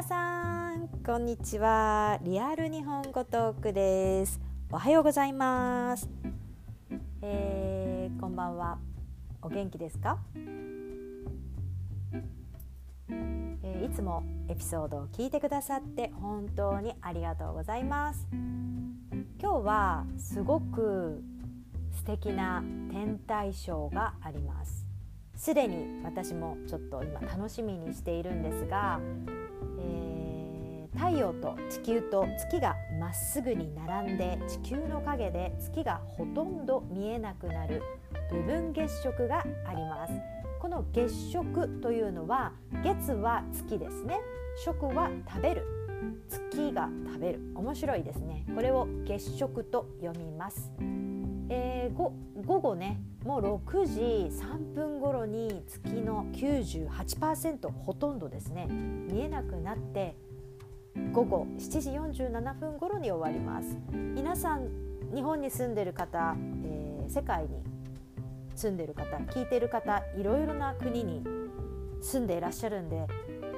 皆さんこんにちは。リアル日本語トークです。おはようございます、えー、こんばんは。お元気ですか、えー、いつもエピソードを聞いてくださって本当にありがとうございます。今日はすごく素敵な天体ショーがあります。すでに私もちょっと今楽しみにしているんですが、太陽と地球と月がまっすぐに並んで地球の影で月がほとんど見えなくなる部分月食があります。この月食というのは月は月ですね。食は食べる。月が食べる。面白いですね。これを月食と読みます。えー、午後ねもう6時3分頃に月の98%ほとんどですね見えなくなって午後7時47分頃に終わります。皆さん日本に住んでる方、えー、世界に住んでる方聞いてる方いろいろな国に住んでいらっしゃるんで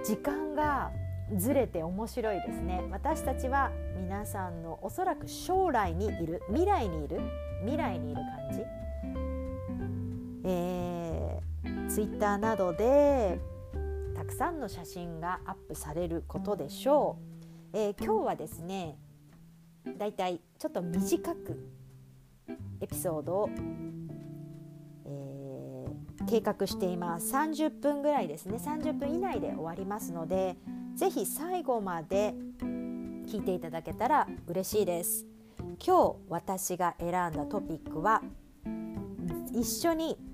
時間がずれて面白いですね。私たちは皆さんのおそらく将来にいる未来にいる未来にいる感じ、えー、ツイッターなどでくさんの写真がアップされることでしょう、えー、今日はですねだいたいちょっと短くエピソードを、えー、計画しています。30分ぐらいですね。30分以内で終わりますのでぜひ最後まで聞いていただけたら嬉しいです。今日私が選んだトピックは一緒に、えー、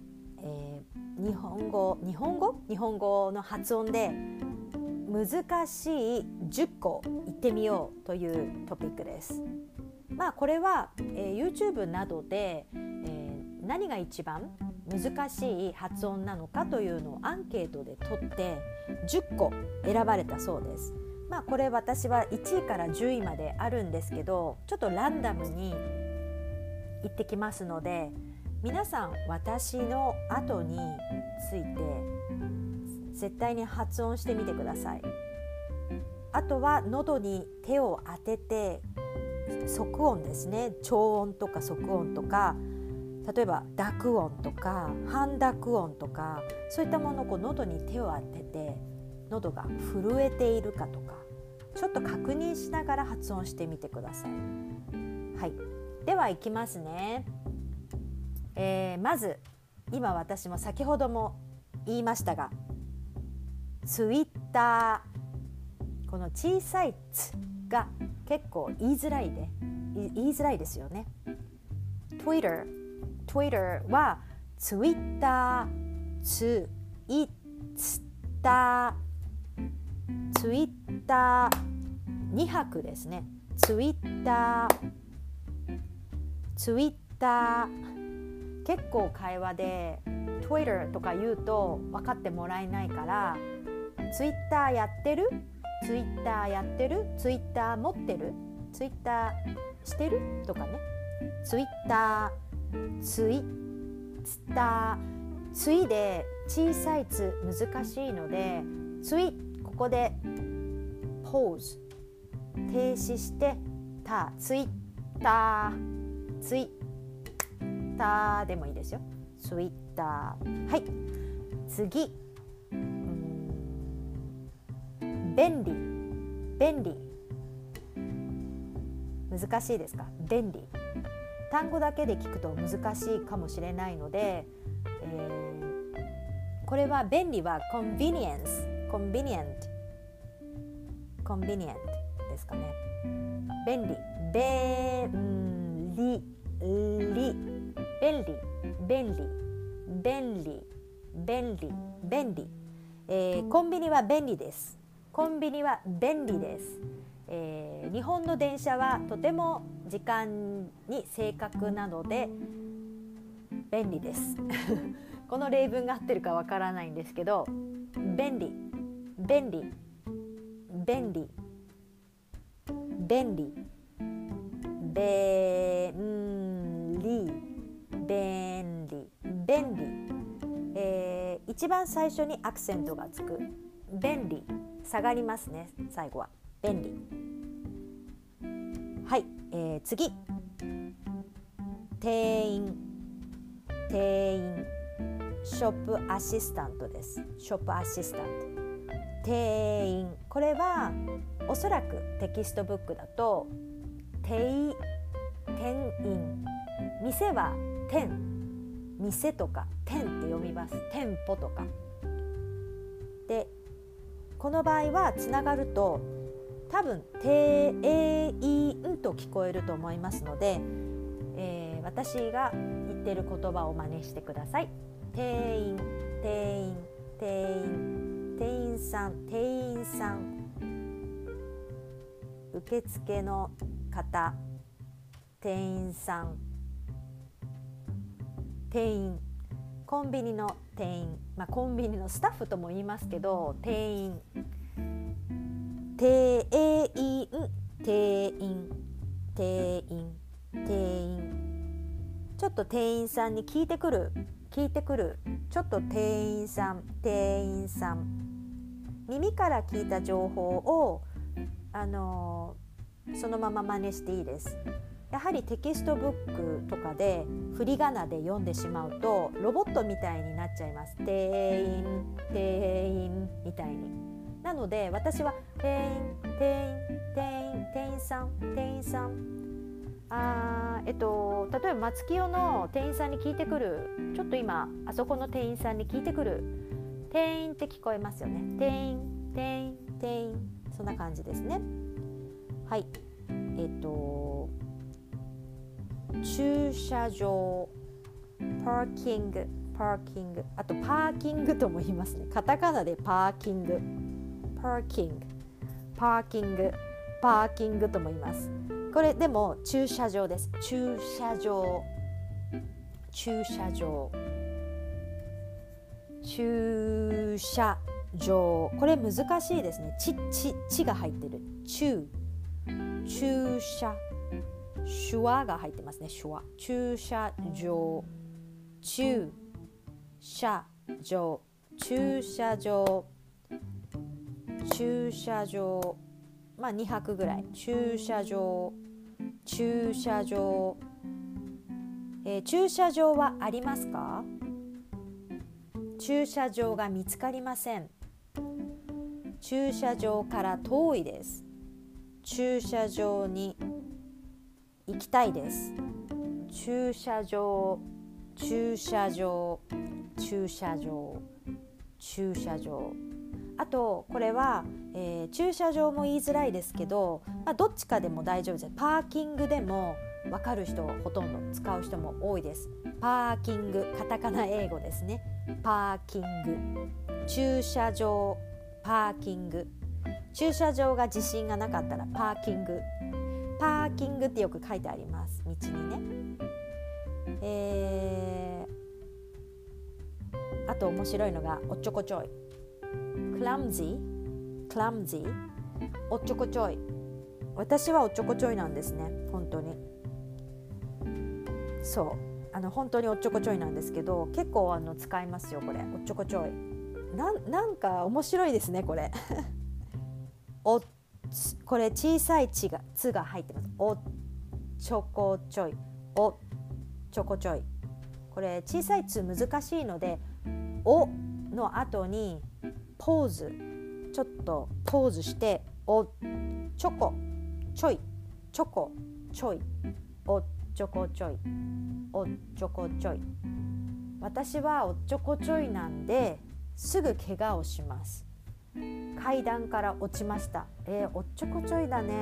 日本語日本語？日本語の発音で難しい10個言ってみようというトピックです。まあこれは、えー、YouTube などで、えー、何が一番難しい発音なのかというのをアンケートで取って10個選ばれたそうです。まあこれ私は1位から10位まであるんですけどちょっとランダムに行ってきますので皆さん私の後について絶対に発音してみてください。あとは喉に手を当てて即音ですね超音とか即音とか例えば濁音とか半濁音とかそういったものをこう喉に手を当てて喉が震えているかとかちょっと確認しながら発音してみてください。はい、ではいきますね。えー、まず今私も先ほども言いましたがツイッターこの小さい「つ」が結構言いづらいで言いづらいですよね。Twitter Twitter はツイッターツイッターツイッター2泊ですねツイッターツイッター結構会話で Twitter とか言うと分かってもらえないから Twitter やってる？Twitter やってる？Twitter 持ってる？Twitter してる？とかね。Twitter ツイツタツイで小さい「つ」難しいので「ツイ」ここで「ポーズ」停止して「た」「ツイッター」「ツイッター」でもいいですよ。ツイッター。はい。次。便利。便利。難しいですか？便利。単語だけで聞くと難しいかもしれないので、えー、これは便利は convenience convenient convenient ですかね。便利。便利。便利便利便利便利便利、えー、コンビニは便利です。コンビニは便利です、えー、日本の電車はとても時間に正確なので便利です。この例文が合ってるかわからないんですけど便利便利便利便利便利便利。便利、えー、一番最初にアクセントがつく。便利。下がりますね最後は。便利。はい、えー、次。店員。店員。 shop assistant です。 shop assistant。店員。これはおそらくテキストブックだと店員。店員。店は店。店とか店って読みます。店舗とか。でこの場合はつながると多分「店員」と聞こえると思いますので、えー、私が言ってる言葉を真似してください。店員店員店員店員さん店員さん。受付の方店員さん。店員コンビニの店員、まあ、コンビニのスタッフとも言いますけど店員店員店員店員店員。ちょっと店員さんに聞いてくる聞いてくる。ちょっと店員さん店員さん。耳から聞いた情報をあのそのまま真似していいです。やはりテキストブックとかで振り仮名で読んでしまうとロボットみたいになっちゃいます。店員店員みたいに。なので私は店員店員店員店員さん店員さん。あえっと例えば松清の店員さんに聞いてくる。ちょっと今あそこの店員さんに聞いてくる。店員って聞こえますよね。店員店員店員。そんな感じですね。はい。えっと駐車場 parking parking。あとパーキングとも言いますね。カタカナでパーキング。パーキング。パーキング。パーキングとも言います。これでも駐車場です。駐車場。駐車場。駐車場。これ難しいですね。ちちちが入ってる。駐。駐車。手話が入ってますね。手話。駐車場。駐車場。駐車場。駐車場。まあ2泊ぐらい。駐車場。駐車場、えー、駐車場はありますか？駐車場が見つかりません。駐車場から遠いです。駐車場に行きたいです。駐車場駐車場駐車場駐車場。あとこれは、えー、駐車場も言いづらいですけど、まあ、どっちかでも大丈夫です。パーキングでも分かる人ほとんど使う人も多いです。パーキングカタカナ英語ですね。パーキング。駐車場パーキング。駐車場が自信がなかったらパーキング。パーキングってよく書いてあります。道にね、えー、あと面白いのがおっちょこちょい。クラムジークラムジーおっちょこちょい。私はおっちょこちょいなんですね。本当に。そう。あの本当におっちょこちょいなんですけど結構あの使いますよこれ。おっちょこちょい。なんか面白いですねこれ。お これ小さい「ち」が「つ」が入ってます。おちょこちょい。おちょこちょい。これ小さい「つ」難しいので「お」の後にポーズ。ちょっとポーズしておちょこちょい。ちょこちょい。おちょこちょい。おちょこちょい。私はおっちょこちょいなんですぐ怪我をします。階段から落ちました。えー、おっちょこちょいだね。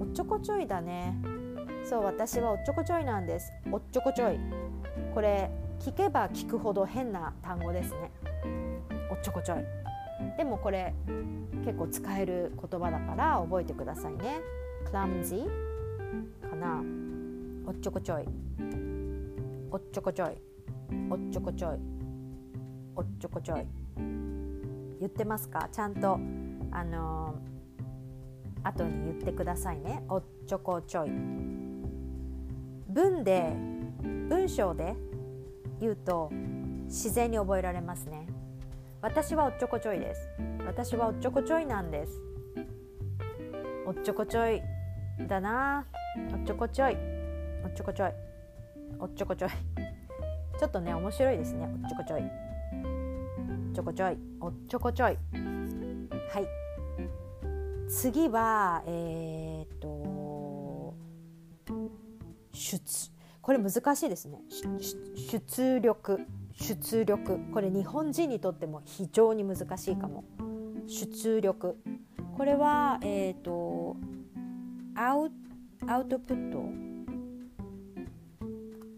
おっちょこちょいだね。そう私はおっちょこちょいなんです。おっちょこちょい。これ聞けば聞くほど変な単語ですね。おっちょこちょい。でもこれ結構使える言葉だから覚えてくださいね。clumsy かな。おっちょこちょい。おっちょこちょい。おっちょこちょい。おっちょこちょい。言ってますか？ちゃんとあのー、後に言ってくださいね。おっちょこちょい。文で文章で言うと自然に覚えられますね。私はおっちょこちょいです。私はおっちょこちょいなんです。おっちょこちょいだな。おっちょこちょい。おっちょこちょい。おっちょこちょい。ちょっとね面白いですね。おっちょこちょい。ちょこちょい。おっちょこちょい。はい。次はえー、っと出。これ難しいですね。出力。出力。これ日本人にとっても非常に難しいかも。出力。これはえっ、とアウアウトプット。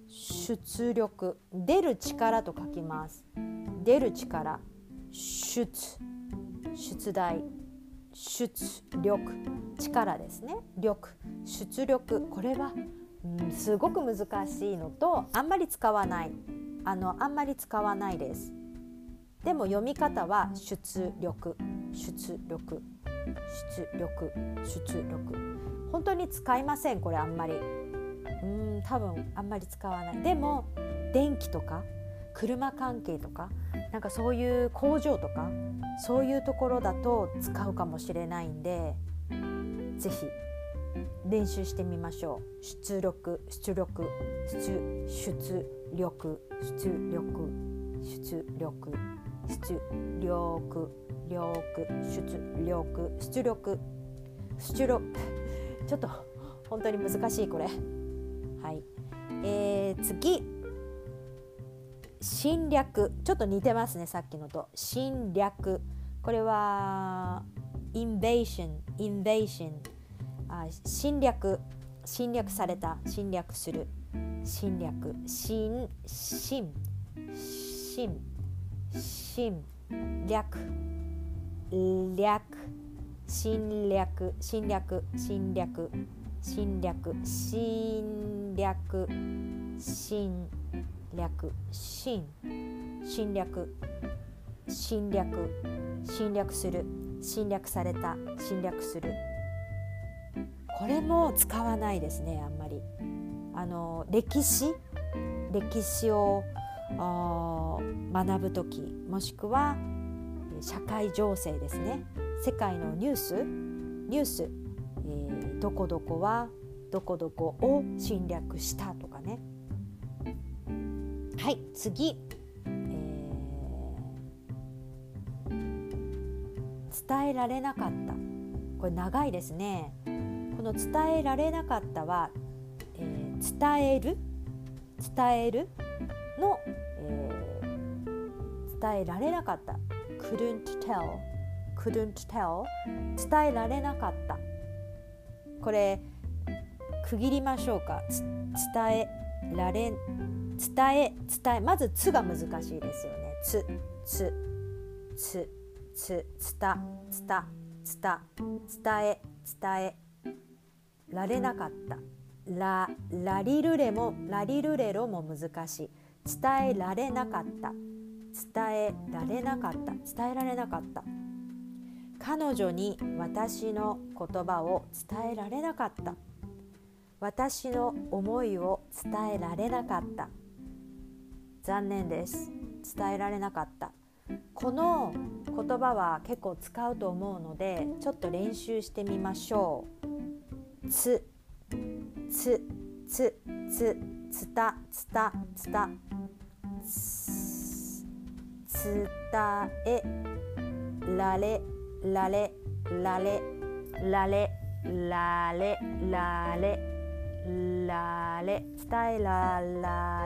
出力。出る力と書きます。出る力出出題出力力ですね。力出力。これは、うん、すごく難しいのとあんまり使わない。あのあんまり使わないです。でも読み方は出力出力出力出力。本当に使いませんこれあんまり。うん多分あんまり使わない。でも電気とか車関係とかなんかそういう工場とかそういうところだと使うかもしれないんで是非練習してみましょう。出力出力出出力出力出力出力力出力出力出力。ちょっと本当に難しいこれ。はい。えー、次侵略。ちょっと似てますねさっきのと。侵略。これはインベーションインベーションあ侵略。侵略された。侵略する。侵略。侵侵侵侵略。略。侵略。侵略。侵略。侵略。侵略。侵略。略侵侵略。侵略。侵略する。侵略された。侵略する。これも使わないですねあんまり。あの歴史？歴史を学ぶ時もしくは社会情勢ですね。世界のニュース？ニュース、えー、どこどこはどこどこを侵略したとかね。はい次、えー、伝えられなかった。これ長いですね。この伝えられなかったは、えー、伝える？伝える？の、えー、伝えられなかった。couldn't tell couldn't tell 伝えられなかった。これ区切りましょうか。伝えられ伝え伝えまず「つ」が難しいですよね「つ」「つ」「つ」「つ」「つた」「つた」「つた」伝え伝え。られなかった。ララリルレもラリルレロも難しい。伝えられなかった。伝えられなかった。伝えられなかった。彼女に私の言葉を伝えられなかった。私の思いを伝えられなかった。残念です。伝えられなかった。この言葉は結構使うと思うのでちょっと練習してみましょう。つつつつつたつたつた。つたえ。られられられられられられられ。伝えら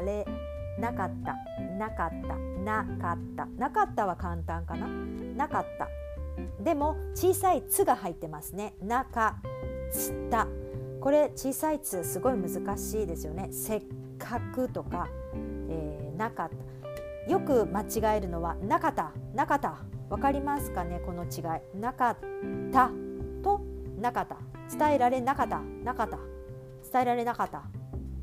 れ。なかった。なかった。なかった。なかったは簡単かな？なかった。でも小さい「つ」が入ってますね。なかった。これ小さい「つ」すごい難しいですよね。せっかくとか、えー、なかった。よく間違えるのはなかった。なかった。わかりますかね？この違い。なかった。となかった。伝えられなかった。なかった。伝えられなかった。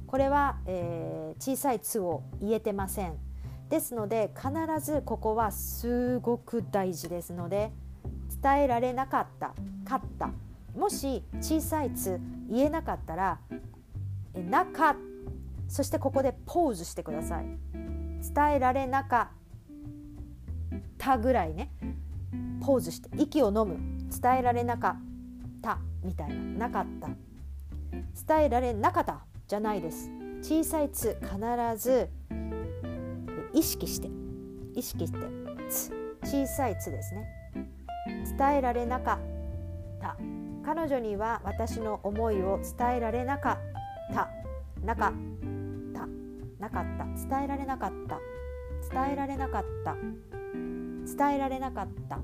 これは、えー、小さい「つ」を言えてません。ですので必ずここはすごく大事ですので伝えられなかったかった。もし小さい「つ」言えなかったら「えなか」そしてここでポーズしてください。伝えられなかったたぐらいねポーズして息を飲む。伝えられなかったみたいな。なかった。伝えられなかったじゃないです。小さい「つ」必ず意識して意識して「つ」小さい「つ」ですね。伝えられなかった。彼女には私の思いを伝えられなかった。なかった。なかった。伝えられなかった。伝えられなかった。伝えられなかった。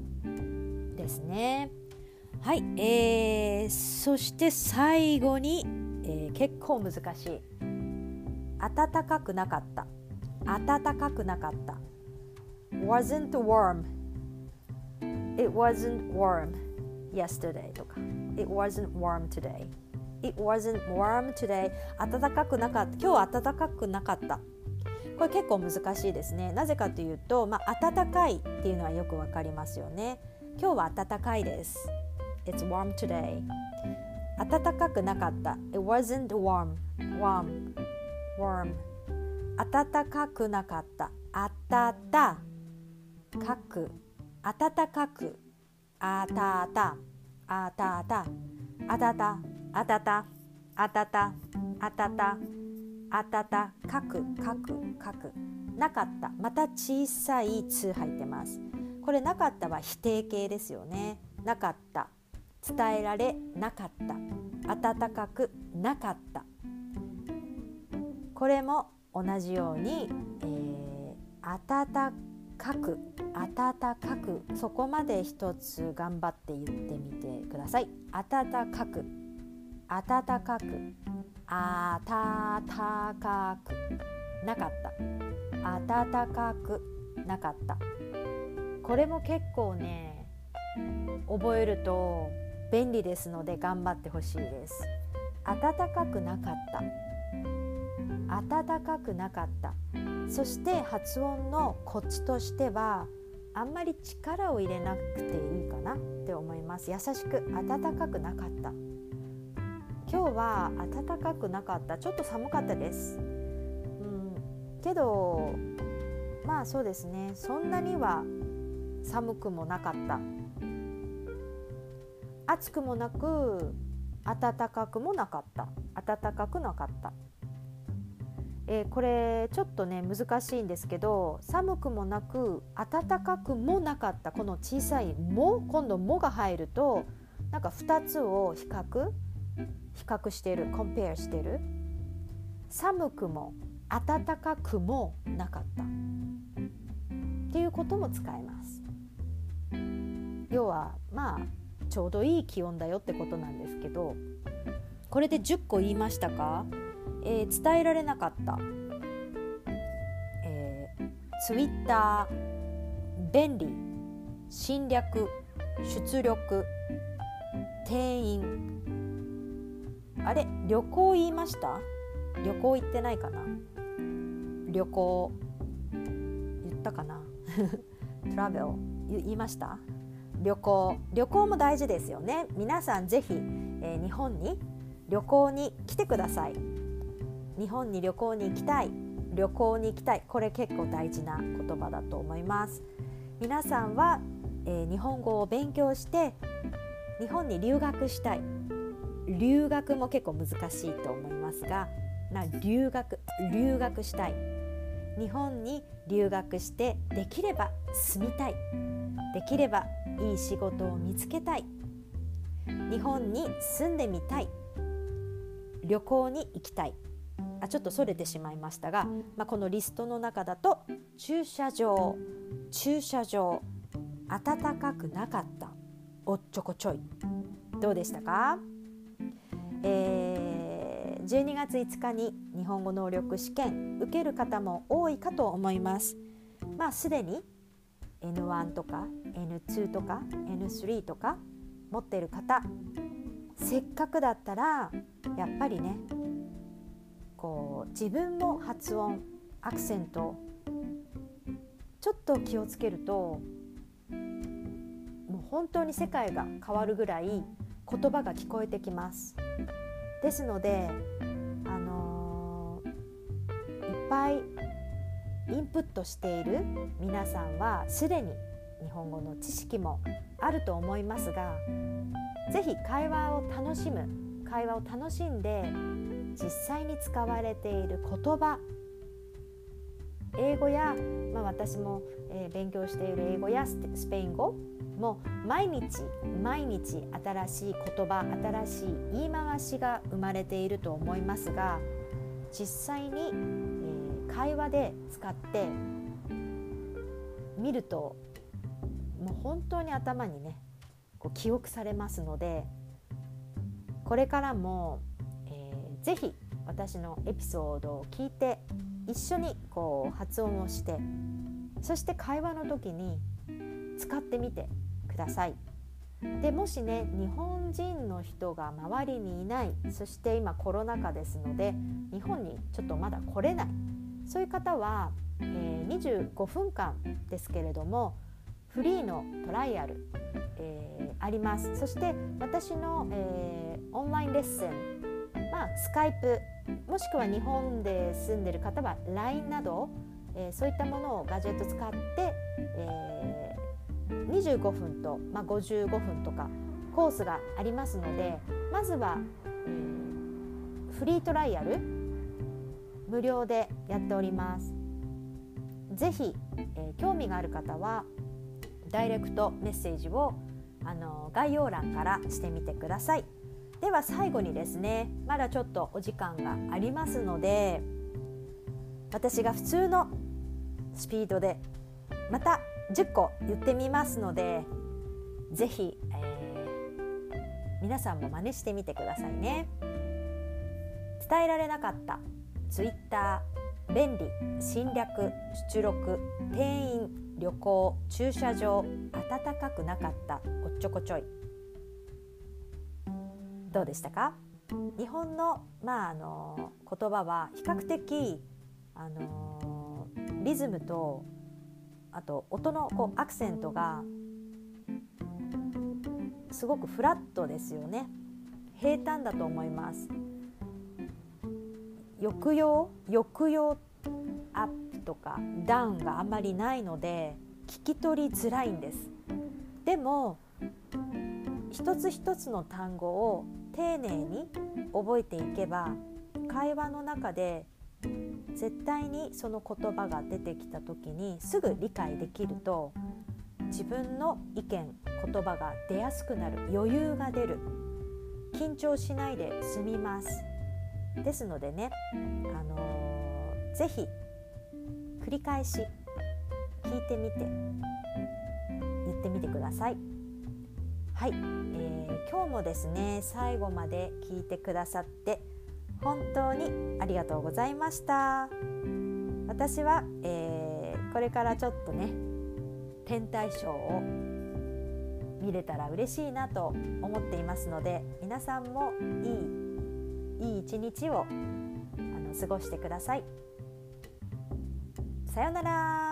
ですね。はい、えー、そして最後に、えー、結構難しい。暖かくなかった暖かくなかった wasn't warm it wasn't warm yesterday とか it wasn't warm today it wasn't warm today 暖かくなかった今日は暖かくなかったこれ結構難しいですねなぜかというと、まあ、暖かいっていうのはよくわかりますよね今日は暖かいです It's warm today 暖かくなかった It wasn't warm warm warm. 暖かくなかった。あたたかく。暖かく。あたたあたたあたたあたたあたたあたたあたたかく。かく。かく。なかった。また小さい「つ」入ってます。これなかったは否定形ですよね。なかった。伝えられなかった。暖かくなかった。これも同じように、えー、暖かく暖かくそこまで一つ頑張って言ってみてください。暖かく暖かくあたたかくなかった。暖かくなかった。これも結構ね覚えると便利ですので頑張ってほしいです。暖かくなかった。暖かくなかった。そして発音のコツとしてはあんまり力を入れなくていいかなって思います。優しく暖かくなかった。今日は暖かくなかった。ちょっと寒かったです、うん、けどまあそうですね。そんなには寒くもなかった。暑くもなく暖かくもなかった。暖かくなかった、えー、これちょっとね難しいんですけど寒くもなく暖かくもなかったこの小さい「も」今度「も」が入るとなんか2つを比較比較してるコンペアしてる。寒くも暖かくもなかった。っていうことも使えます。要はまあちょうどいい気温だよってことなんですけどこれで10個言いましたか、えー、伝えられなかった、えー、ツイッター便利侵略出力店員。あれ旅行言いました？旅行行ってないかな？旅行言ったかな？トラベル言いました？旅行。旅行も大事ですよね。皆さんぜひ、えー、日本に旅行に来てください。日本に旅行に行きたい旅行に行きたいこれ結構大事な言葉だと思います。皆さんは、えー、日本語を勉強して日本に留学したい。留学も結構難しいと思いますがな留学留学したい。日本に留学してできれば住みたい。できればいい仕事を見つけたい。日本に住んでみたい。旅行に行きたい。あちょっとそれてしまいましたが、まあ、このリストの中だと駐車場駐車場暖かくなかったおっちょこちょいどうでしたか？えー、12月5日に日本語能力試験受ける方も多いかと思います。まあすでに N1 とか N2 とか N3 とか持ってる方せっかくだったらやっぱりねこう自分も発音アクセントちょっと気をつけるともう本当に世界が変わるぐらい言葉が聞こえてきます。ですので、あのー、いっぱいインプットしている皆さんはすでに日本語の知識もあると思いますが是非会話を楽しむ会話を楽しんで実際に使われている言葉。英語や、まあ、私も、えー、勉強している英語やスペイン語も毎日毎日新しい言葉新しい言い回しが生まれていると思いますが実際に、えー、会話で使って見るともう本当に頭にねこう記憶されますのでこれからも、ぜひ私のエピソードを聞いて一緒にこう発音をしてそして会話の時に使ってみてください。でもしね日本人の人が周りにいないそして今コロナ禍ですので日本にちょっとまだ来れないそういう方は、えー、25分間ですけれどもフリーのトライアル、えー、ありますそして私の、えー、オンラインレッスン、まあ、スカイプもしくは日本で住んでる方は LINE など、えー、そういったものをガジェット使って、えー、25分と、まあ、55分とかコースがありますのでまずは、えー、フリートライアル無料でやっております。ぜひ、えー、興味がある方はダイレクトメッセージをあの概要欄からしてみてください。では最後にですねまだちょっとお時間がありますので私が普通のスピードでまた10個言ってみますので是非、えー、皆さんも真似してみてくださいね。伝えられなかったツイッター便利侵略出力店員旅行駐車場暖かくなかったおっちょこちょいどうでしたか？日本の,、まあ、あの言葉は比較的あのリズムとあと音のこうアクセントがすごくフラットですよね。平坦だと思います。抑揚？抑揚アップとかダウンがあんまりないので聞き取りづらいんです。でも一つ一つの単語を丁寧に覚えていけば会話の中で絶対にその言葉が出てきた時にすぐ理解できると自分の意見言葉が出やすくなる余裕が出る緊張しないで済みますですのでね、あのー、ぜひ繰り返し聞いてみて言ってみてください。はい、えー、今日もですね最後まで聞いてくださって本当にありがとうございました。私は、えー、これからちょっとね天体ショーを見れたら嬉しいなと思っていますので皆さんもいいいい一日をあの過ごしてください。さようなら